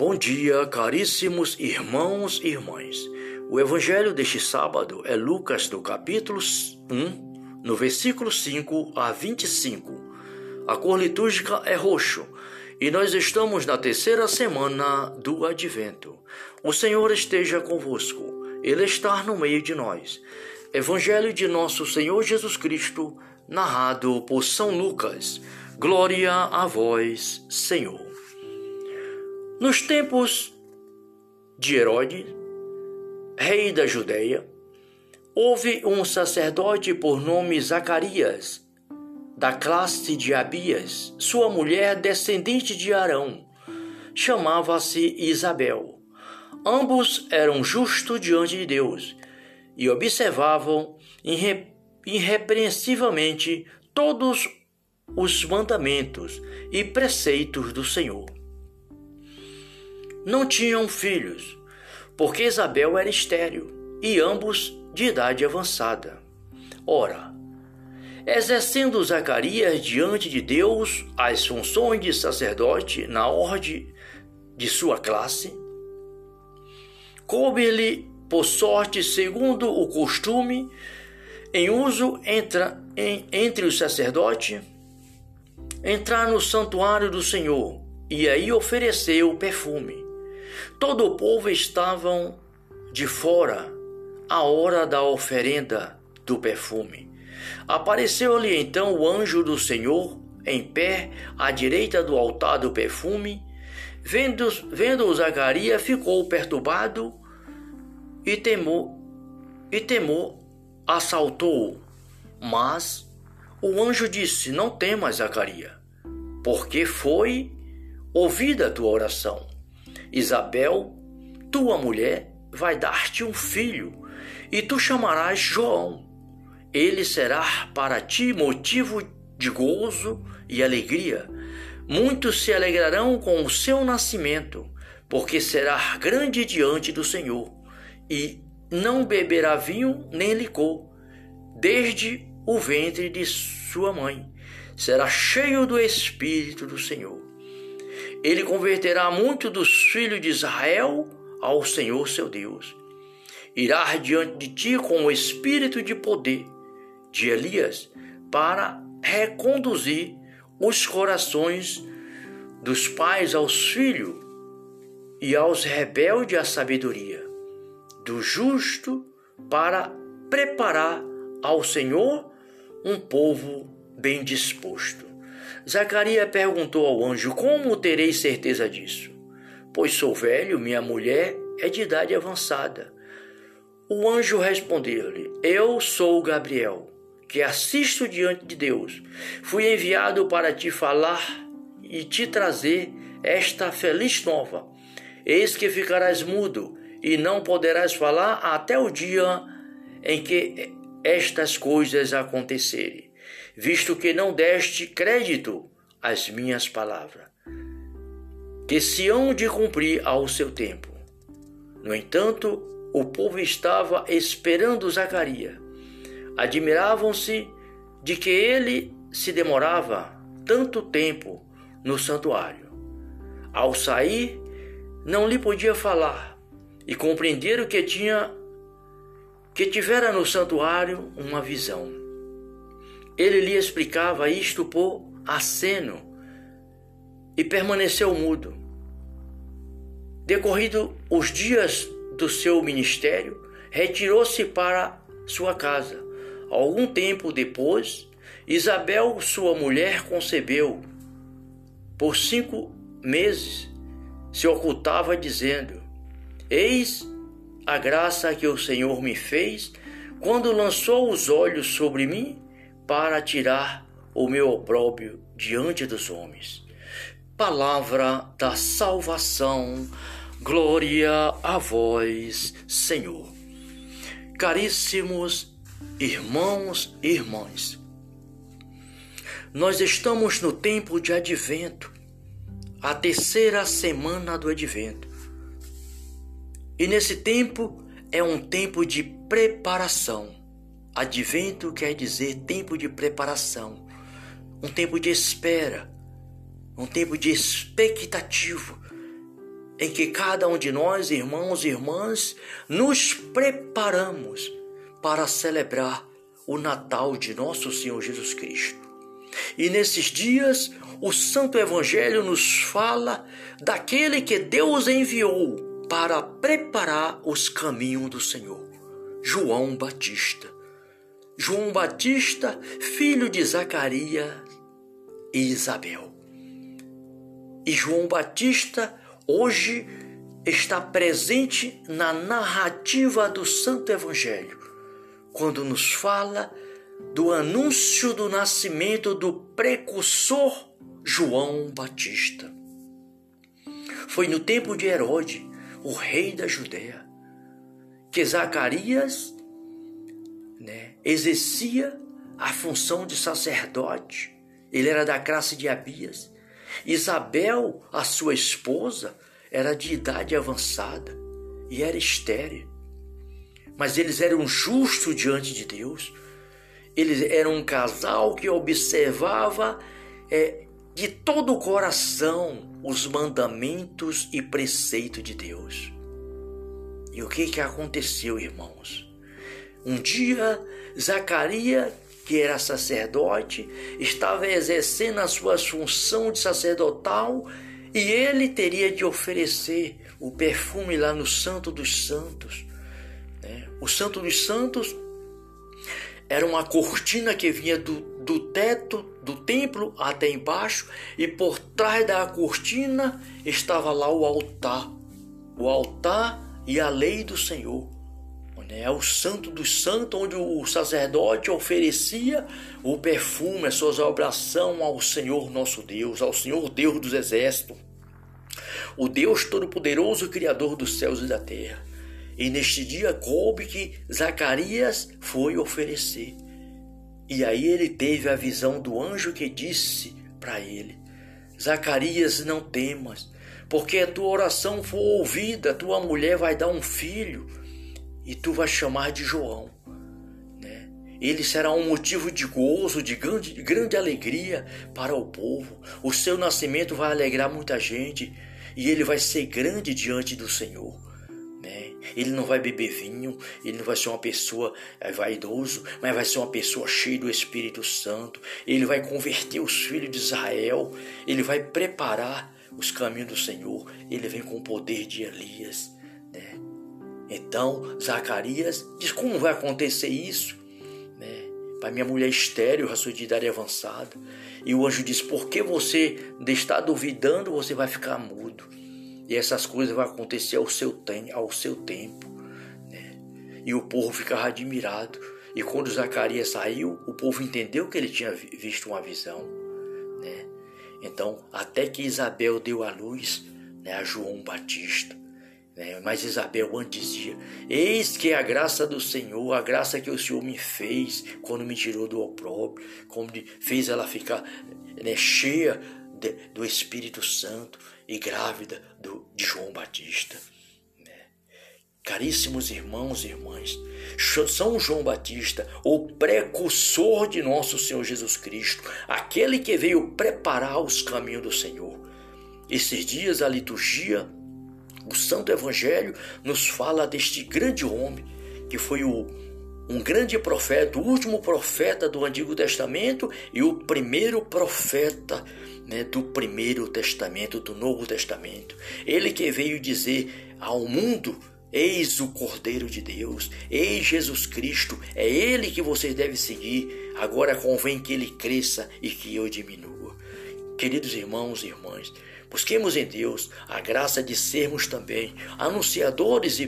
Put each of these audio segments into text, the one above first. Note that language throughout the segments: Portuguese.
Bom dia, caríssimos irmãos e irmãs. O evangelho deste sábado é Lucas, do capítulo 1, no versículo 5 a 25. A cor litúrgica é roxo e nós estamos na terceira semana do advento. O Senhor esteja convosco, Ele está no meio de nós. Evangelho de nosso Senhor Jesus Cristo, narrado por São Lucas. Glória a vós, Senhor. Nos tempos de Herodes, rei da Judéia, houve um sacerdote por nome Zacarias, da classe de Abias. Sua mulher, descendente de Arão, chamava-se Isabel. Ambos eram justos diante de Deus e observavam irre irrepreensivelmente todos os mandamentos e preceitos do Senhor não tinham filhos, porque Isabel era estéril e ambos de idade avançada. Ora, exercendo Zacarias diante de Deus as funções de sacerdote na ordem de sua classe, coube-lhe, por sorte, segundo o costume, em uso entra, em, entre os sacerdotes, entrar no santuário do Senhor e aí oferecer o perfume Todo o povo estavam de fora à hora da oferenda do perfume. Apareceu-lhe então o anjo do Senhor em pé à direita do altar do perfume. Vendo, vendo Zacarias, ficou perturbado e temor, e temor assaltou-o. Mas o anjo disse: Não temas, Zacarias, porque foi ouvida a tua oração. Isabel, tua mulher, vai dar-te um filho, e tu chamarás João. Ele será para ti motivo de gozo e alegria. Muitos se alegrarão com o seu nascimento, porque será grande diante do Senhor, e não beberá vinho nem licor, desde o ventre de sua mãe. Será cheio do Espírito do Senhor ele converterá muito dos filhos de Israel ao Senhor seu Deus. Irá diante de ti com o espírito de poder de Elias para reconduzir os corações dos pais aos filhos e aos rebeldes à sabedoria, do justo para preparar ao Senhor um povo bem disposto. Zacarias perguntou ao anjo: Como terei certeza disso? Pois sou velho, minha mulher é de idade avançada. O anjo respondeu-lhe: Eu sou Gabriel, que assisto diante de Deus. Fui enviado para te falar e te trazer esta feliz nova. Eis que ficarás mudo e não poderás falar até o dia em que estas coisas acontecerem visto que não deste crédito às minhas palavras, que se hão de cumprir ao seu tempo. No entanto, o povo estava esperando Zacarias. Admiravam-se de que ele se demorava tanto tempo no santuário. Ao sair, não lhe podia falar e compreenderam que tinha que tivera no santuário uma visão. Ele lhe explicava isto por aceno e permaneceu mudo. Decorrido os dias do seu ministério, retirou-se para sua casa. Algum tempo depois, Isabel, sua mulher, concebeu. Por cinco meses se ocultava, dizendo: Eis a graça que o Senhor me fez quando lançou os olhos sobre mim para tirar o meu opróbrio diante dos homens. Palavra da salvação, glória a vós, Senhor. Caríssimos irmãos e irmãs, nós estamos no tempo de advento, a terceira semana do advento. E nesse tempo é um tempo de preparação Advento quer dizer tempo de preparação, um tempo de espera, um tempo de expectativa. em que cada um de nós, irmãos e irmãs, nos preparamos para celebrar o Natal de nosso Senhor Jesus Cristo. E nesses dias, o Santo Evangelho nos fala daquele que Deus enviou para preparar os caminhos do Senhor, João Batista. João Batista, filho de Zacarias e Isabel. E João Batista hoje está presente na narrativa do Santo Evangelho, quando nos fala do anúncio do nascimento do precursor João Batista. Foi no tempo de Herode, o rei da Judéia, que Zacarias né, exercia a função de sacerdote. Ele era da classe de Abias. Isabel, a sua esposa, era de idade avançada e era estéril. Mas eles eram justos diante de Deus. Eles eram um casal que observava é, de todo o coração os mandamentos e preceitos de Deus. E o que, que aconteceu, irmãos? Um dia, Zacarias, que era sacerdote, estava exercendo a sua função de sacerdotal e ele teria de oferecer o perfume lá no Santo dos Santos. Né? O Santo dos Santos era uma cortina que vinha do, do teto do templo até embaixo, e por trás da cortina estava lá o altar. O altar e a lei do Senhor. É o santo dos santos, onde o sacerdote oferecia o perfume, a sua oração ao Senhor nosso Deus, ao Senhor Deus dos exércitos, o Deus Todo-Poderoso, Criador dos céus e da terra. E neste dia coube que Zacarias foi oferecer. E aí ele teve a visão do anjo que disse para ele: Zacarias, não temas, porque a tua oração for ouvida, tua mulher vai dar um filho e tu vais chamar de João. Né? Ele será um motivo de gozo, de grande, de grande alegria para o povo. O seu nascimento vai alegrar muita gente e ele vai ser grande diante do Senhor. Né? Ele não vai beber vinho, ele não vai ser uma pessoa é, vaidoso, mas vai ser uma pessoa cheia do Espírito Santo. Ele vai converter os filhos de Israel, ele vai preparar os caminhos do Senhor. Ele vem com o poder de Elias. Né? Então, Zacarias diz: Como vai acontecer isso? Né? Para minha mulher estéreo, a sua de idade avançada. E o anjo diz: Por que você está duvidando, você vai ficar mudo. E essas coisas vão acontecer ao seu, ao seu tempo. Né? E o povo ficava admirado. E quando Zacarias saiu, o povo entendeu que ele tinha visto uma visão. Né? Então, até que Isabel deu a luz né, a João Batista. Né? Mas Isabel antes dizia: Eis que a graça do Senhor, a graça que o Senhor me fez quando me tirou do opróbrio, como fez ela ficar né, cheia de, do Espírito Santo e grávida do, de João Batista. Né? Caríssimos irmãos e irmãs, São João Batista, o precursor de nosso Senhor Jesus Cristo, aquele que veio preparar os caminhos do Senhor. Esses dias a liturgia, o Santo Evangelho nos fala deste grande homem que foi o, um grande profeta, o último profeta do Antigo Testamento e o primeiro profeta né, do Primeiro Testamento, do Novo Testamento. Ele que veio dizer ao mundo: Eis o Cordeiro de Deus, eis Jesus Cristo, é Ele que vocês devem seguir. Agora convém que Ele cresça e que eu diminua. Queridos irmãos e irmãs, busquemos em Deus a graça de sermos também anunciadores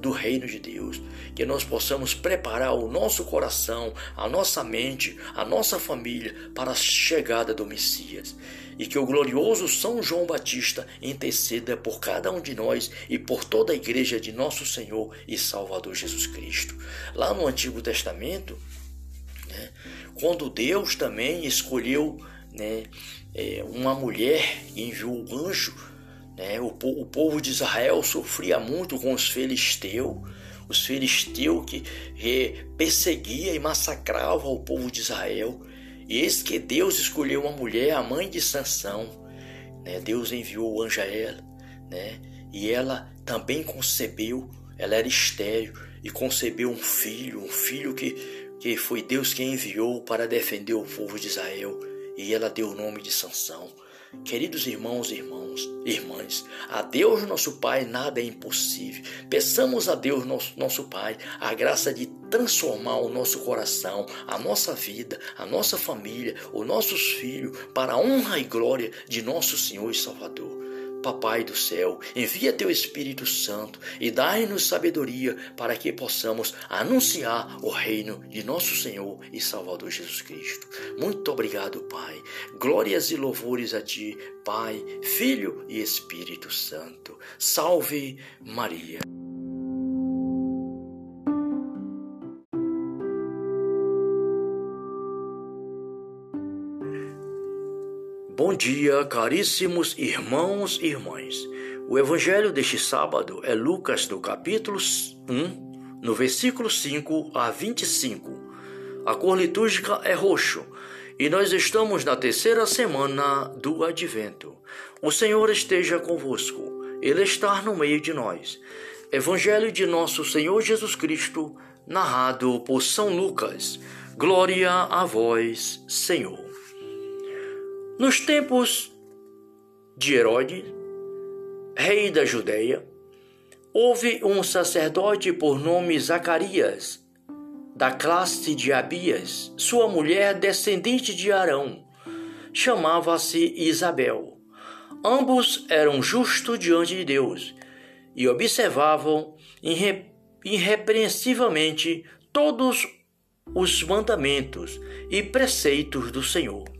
do reino de Deus, que nós possamos preparar o nosso coração, a nossa mente, a nossa família para a chegada do Messias e que o glorioso São João Batista interceda por cada um de nós e por toda a igreja de nosso Senhor e Salvador Jesus Cristo. Lá no Antigo Testamento, né, quando Deus também escolheu né, é, uma mulher enviou o anjo, né, o, o povo de Israel sofria muito com os filisteus os filisteus que, que perseguia e massacrava o povo de Israel. E eis que Deus escolheu uma mulher, a mãe de Sansão. Né? Deus enviou o anjo a ela. Né? e ela também concebeu, ela era estéril e concebeu um filho, um filho que, que foi Deus quem enviou para defender o povo de Israel, e ela deu o nome de Sansão. Queridos irmãos e irmãos, irmãs, a Deus nosso Pai nada é impossível. Peçamos a Deus nosso, nosso Pai a graça de transformar o nosso coração, a nossa vida, a nossa família, os nossos filhos para a honra e glória de nosso Senhor e Salvador. Papai do céu, envia teu Espírito Santo e dai-nos sabedoria para que possamos anunciar o reino de nosso Senhor e Salvador Jesus Cristo. Muito obrigado, Pai. Glórias e louvores a ti, Pai, Filho e Espírito Santo. Salve Maria. Bom dia, caríssimos irmãos e irmãs. O evangelho deste sábado é Lucas do capítulo 1, no versículo 5 a 25. A cor litúrgica é roxo e nós estamos na terceira semana do advento. O Senhor esteja convosco, Ele está no meio de nós. Evangelho de nosso Senhor Jesus Cristo, narrado por São Lucas. Glória a vós, Senhor. Nos tempos de Herodes, rei da Judéia, houve um sacerdote por nome Zacarias, da classe de Abias, sua mulher descendente de Arão, chamava-se Isabel. Ambos eram justos diante de Deus e observavam irre irrepreensivelmente todos os mandamentos e preceitos do Senhor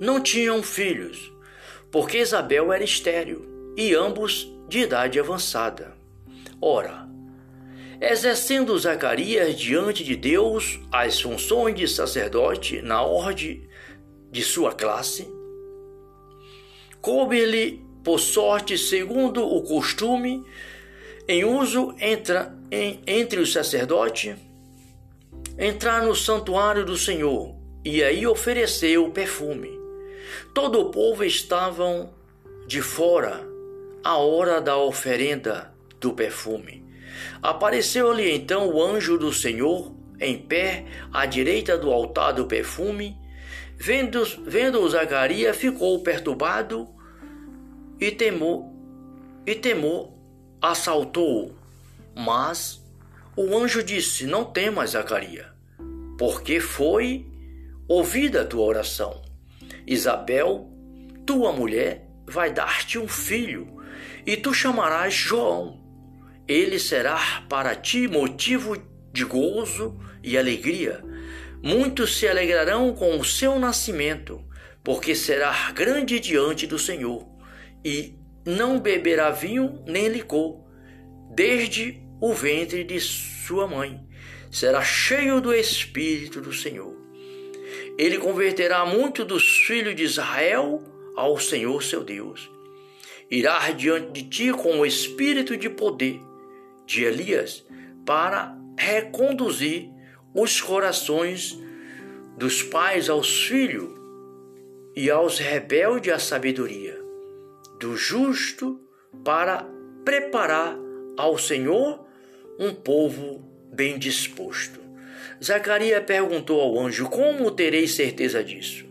não tinham filhos, porque Isabel era estéril e ambos de idade avançada. Ora, exercendo Zacarias diante de Deus as funções de sacerdote na ordem de sua classe, coube-lhe, por sorte, segundo o costume, em uso entra, em, entre os sacerdotes, entrar no santuário do Senhor e aí oferecer o perfume Todo o povo estavam de fora à hora da oferenda do perfume. Apareceu-lhe então o anjo do Senhor em pé à direita do altar do perfume. Vendo, vendo Zacarias, ficou perturbado e temor, e temor assaltou-o. Mas o anjo disse: Não temas, Zacarias, porque foi ouvida a tua oração. Isabel, tua mulher, vai dar-te um filho, e tu chamarás João. Ele será para ti motivo de gozo e alegria. Muitos se alegrarão com o seu nascimento, porque será grande diante do Senhor, e não beberá vinho nem licor, desde o ventre de sua mãe. Será cheio do Espírito do Senhor ele converterá muito dos filhos de Israel ao Senhor seu Deus. Irá diante de ti com o espírito de poder de Elias para reconduzir os corações dos pais aos filhos e aos rebeldes à sabedoria, do justo para preparar ao Senhor um povo bem disposto. Zacarias perguntou ao anjo: Como terei certeza disso?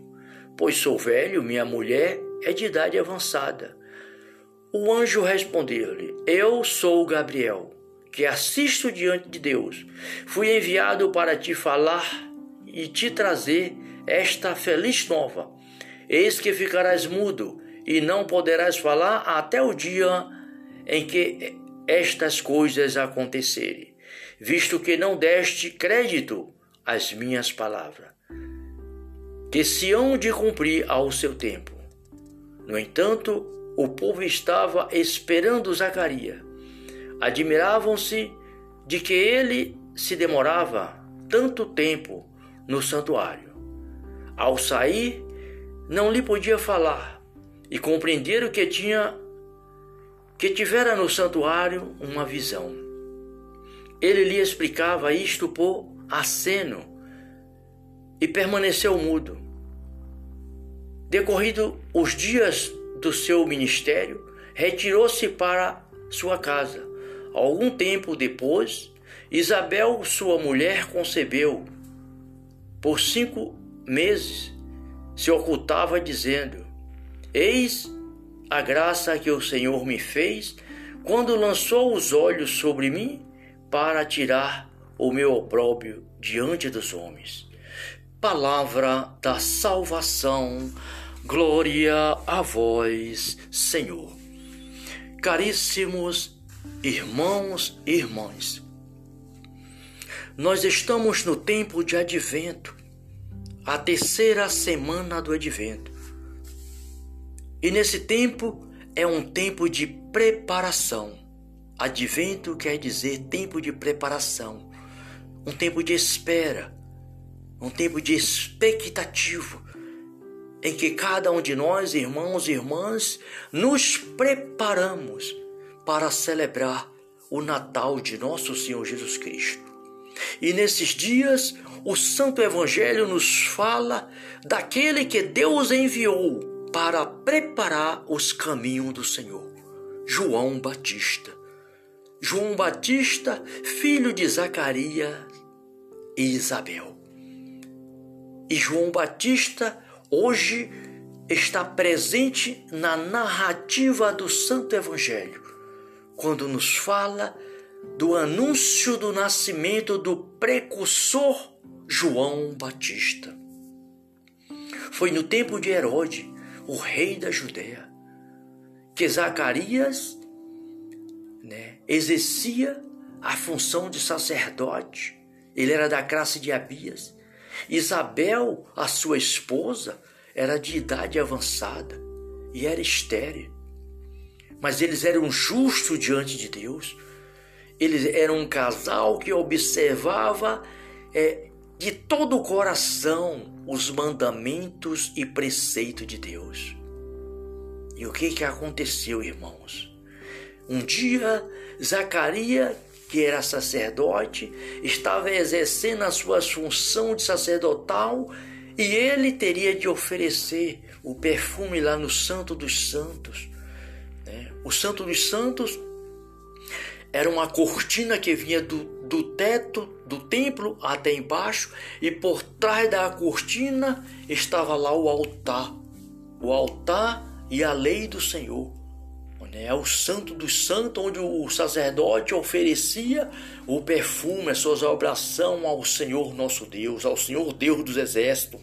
Pois sou velho, minha mulher é de idade avançada. O anjo respondeu-lhe: Eu sou Gabriel, que assisto diante de Deus. Fui enviado para te falar e te trazer esta feliz nova. Eis que ficarás mudo e não poderás falar até o dia em que estas coisas acontecerem visto que não deste crédito às minhas palavras, que se hão de cumprir ao seu tempo. No entanto, o povo estava esperando Zacarias. Admiravam-se de que ele se demorava tanto tempo no santuário. Ao sair, não lhe podia falar e compreenderam que tinha que tivera no santuário uma visão. Ele lhe explicava isto por aceno e permaneceu mudo. Decorrido os dias do seu ministério, retirou-se para sua casa. Algum tempo depois, Isabel, sua mulher, concebeu. Por cinco meses se ocultava, dizendo: Eis a graça que o Senhor me fez quando lançou os olhos sobre mim para tirar o meu opróbrio diante dos homens. Palavra da salvação, glória a vós, Senhor. Caríssimos irmãos e irmãs, nós estamos no tempo de advento, a terceira semana do advento. E nesse tempo é um tempo de preparação. Advento quer dizer tempo de preparação, um tempo de espera, um tempo de expectativa, em que cada um de nós, irmãos e irmãs, nos preparamos para celebrar o Natal de nosso Senhor Jesus Cristo. E nesses dias, o Santo Evangelho nos fala daquele que Deus enviou para preparar os caminhos do Senhor, João Batista. João Batista, filho de Zacarias e Isabel. E João Batista hoje está presente na narrativa do Santo Evangelho, quando nos fala do anúncio do nascimento do precursor João Batista. Foi no tempo de Herodes o rei da Judéia, que Zacarias né, exercia a função de sacerdote, ele era da classe de Abias. Isabel, a sua esposa, era de idade avançada e era estéril. Mas eles eram justos diante de Deus. Eles eram um casal que observava é, de todo o coração os mandamentos e preceitos de Deus. E o que que aconteceu, irmãos? Um dia, Zacarias, que era sacerdote, estava exercendo a sua função de sacerdotal e ele teria de oferecer o perfume lá no Santo dos Santos. Né? O Santo dos Santos era uma cortina que vinha do, do teto do templo até embaixo, e por trás da cortina estava lá o altar. O altar e a lei do Senhor. É o santo dos santos, onde o sacerdote oferecia o perfume, a sua oração ao Senhor nosso Deus, ao Senhor Deus dos exércitos,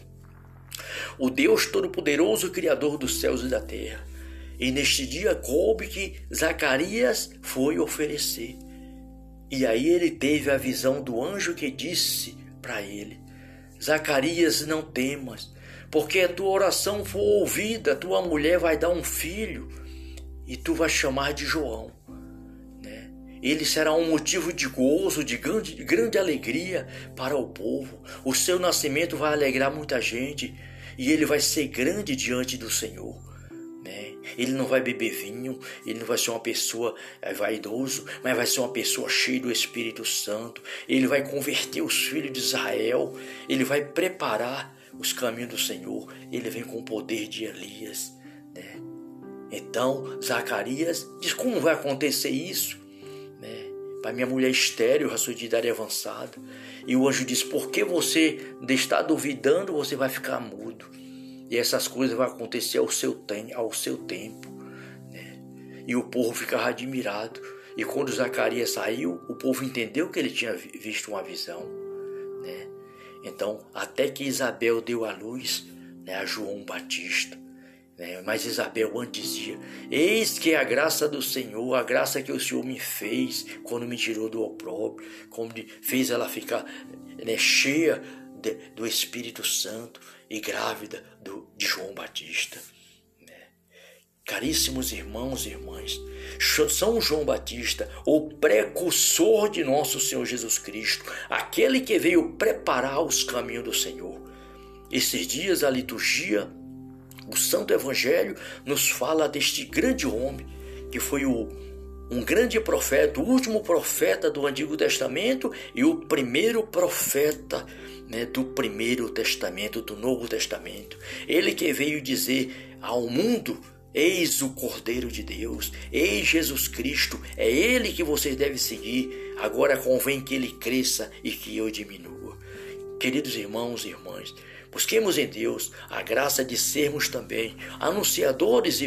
o Deus Todo-Poderoso, Criador dos céus e da terra. E neste dia coube que Zacarias foi oferecer. E aí ele teve a visão do anjo que disse para ele: Zacarias, não temas, porque a tua oração for ouvida, tua mulher vai dar um filho e tu vais chamar de João. Né? Ele será um motivo de gozo, de grande, de grande alegria para o povo. O seu nascimento vai alegrar muita gente e ele vai ser grande diante do Senhor. Ele não vai beber vinho, ele não vai ser uma pessoa é, vaidoso, mas vai ser uma pessoa cheia do Espírito Santo. Ele vai converter os filhos de Israel, ele vai preparar os caminhos do Senhor. Ele vem com o poder de Elias. Né? Então, Zacarias diz: Como vai acontecer isso? Né? Para minha mulher estéreo, a sua de idade avançada. E o anjo diz: Por que você está duvidando, você vai ficar mudo? E essas coisas vão acontecer ao seu, ao seu tempo. Né? E o povo ficava admirado. E quando Zacarias saiu, o povo entendeu que ele tinha visto uma visão. Né? Então, até que Isabel deu a luz né, a João Batista. Né? Mas Isabel antes dizia: Eis que a graça do Senhor, a graça que o Senhor me fez quando me tirou do opróbrio, como fez ela ficar né, cheia de, do Espírito Santo e grávida do, de João Batista. Né? Caríssimos irmãos e irmãs, São João Batista, o precursor de nosso Senhor Jesus Cristo, aquele que veio preparar os caminhos do Senhor. Esses dias a liturgia, o Santo Evangelho nos fala deste grande homem que foi o um grande profeta, o último profeta do Antigo Testamento e o primeiro profeta né, do Primeiro Testamento, do Novo Testamento. Ele que veio dizer ao mundo Eis o Cordeiro de Deus, eis Jesus Cristo, é Ele que vocês devem seguir. Agora convém que Ele cresça e que eu diminua. Queridos irmãos e irmãs, busquemos em Deus a graça de sermos também anunciadores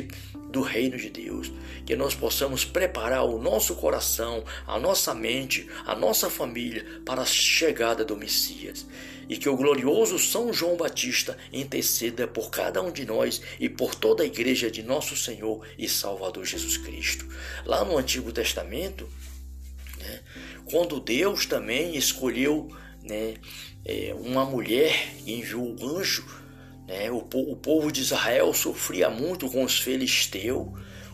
do reino de Deus, que nós possamos preparar o nosso coração, a nossa mente, a nossa família para a chegada do Messias e que o glorioso São João Batista interceda por cada um de nós e por toda a igreja de nosso Senhor e Salvador Jesus Cristo. Lá no Antigo Testamento, né, quando Deus também escolheu né, é, uma mulher enviou o anjo, né, o, o povo de Israel sofria muito com os filisteus,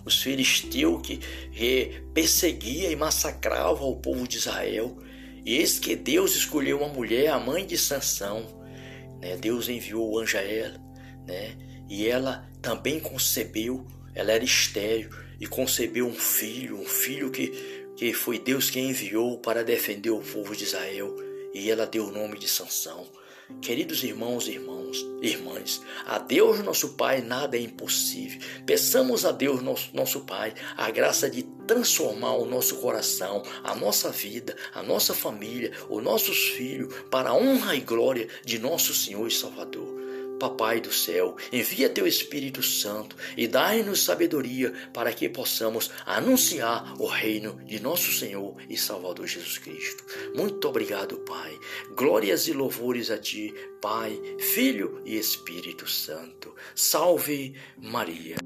os filisteus que, que perseguia e massacrava o povo de Israel. E eis que Deus escolheu uma mulher, a mãe de Sansão. Né? Deus enviou o anjo a ela, né? e ela também concebeu, ela era estéreo, e concebeu um filho, um filho que, que foi Deus quem enviou para defender o povo de Israel. E ela deu o nome de Sansão. Queridos irmãos e irmãos, irmãs, a Deus nosso Pai nada é impossível. Peçamos a Deus nosso, nosso Pai a graça de transformar o nosso coração, a nossa vida, a nossa família, os nossos filhos para a honra e glória de nosso Senhor e Salvador. Papai do céu, envia teu Espírito Santo e dai-nos sabedoria para que possamos anunciar o reino de nosso Senhor e Salvador Jesus Cristo. Muito obrigado, Pai. Glórias e louvores a ti, Pai, Filho e Espírito Santo. Salve Maria.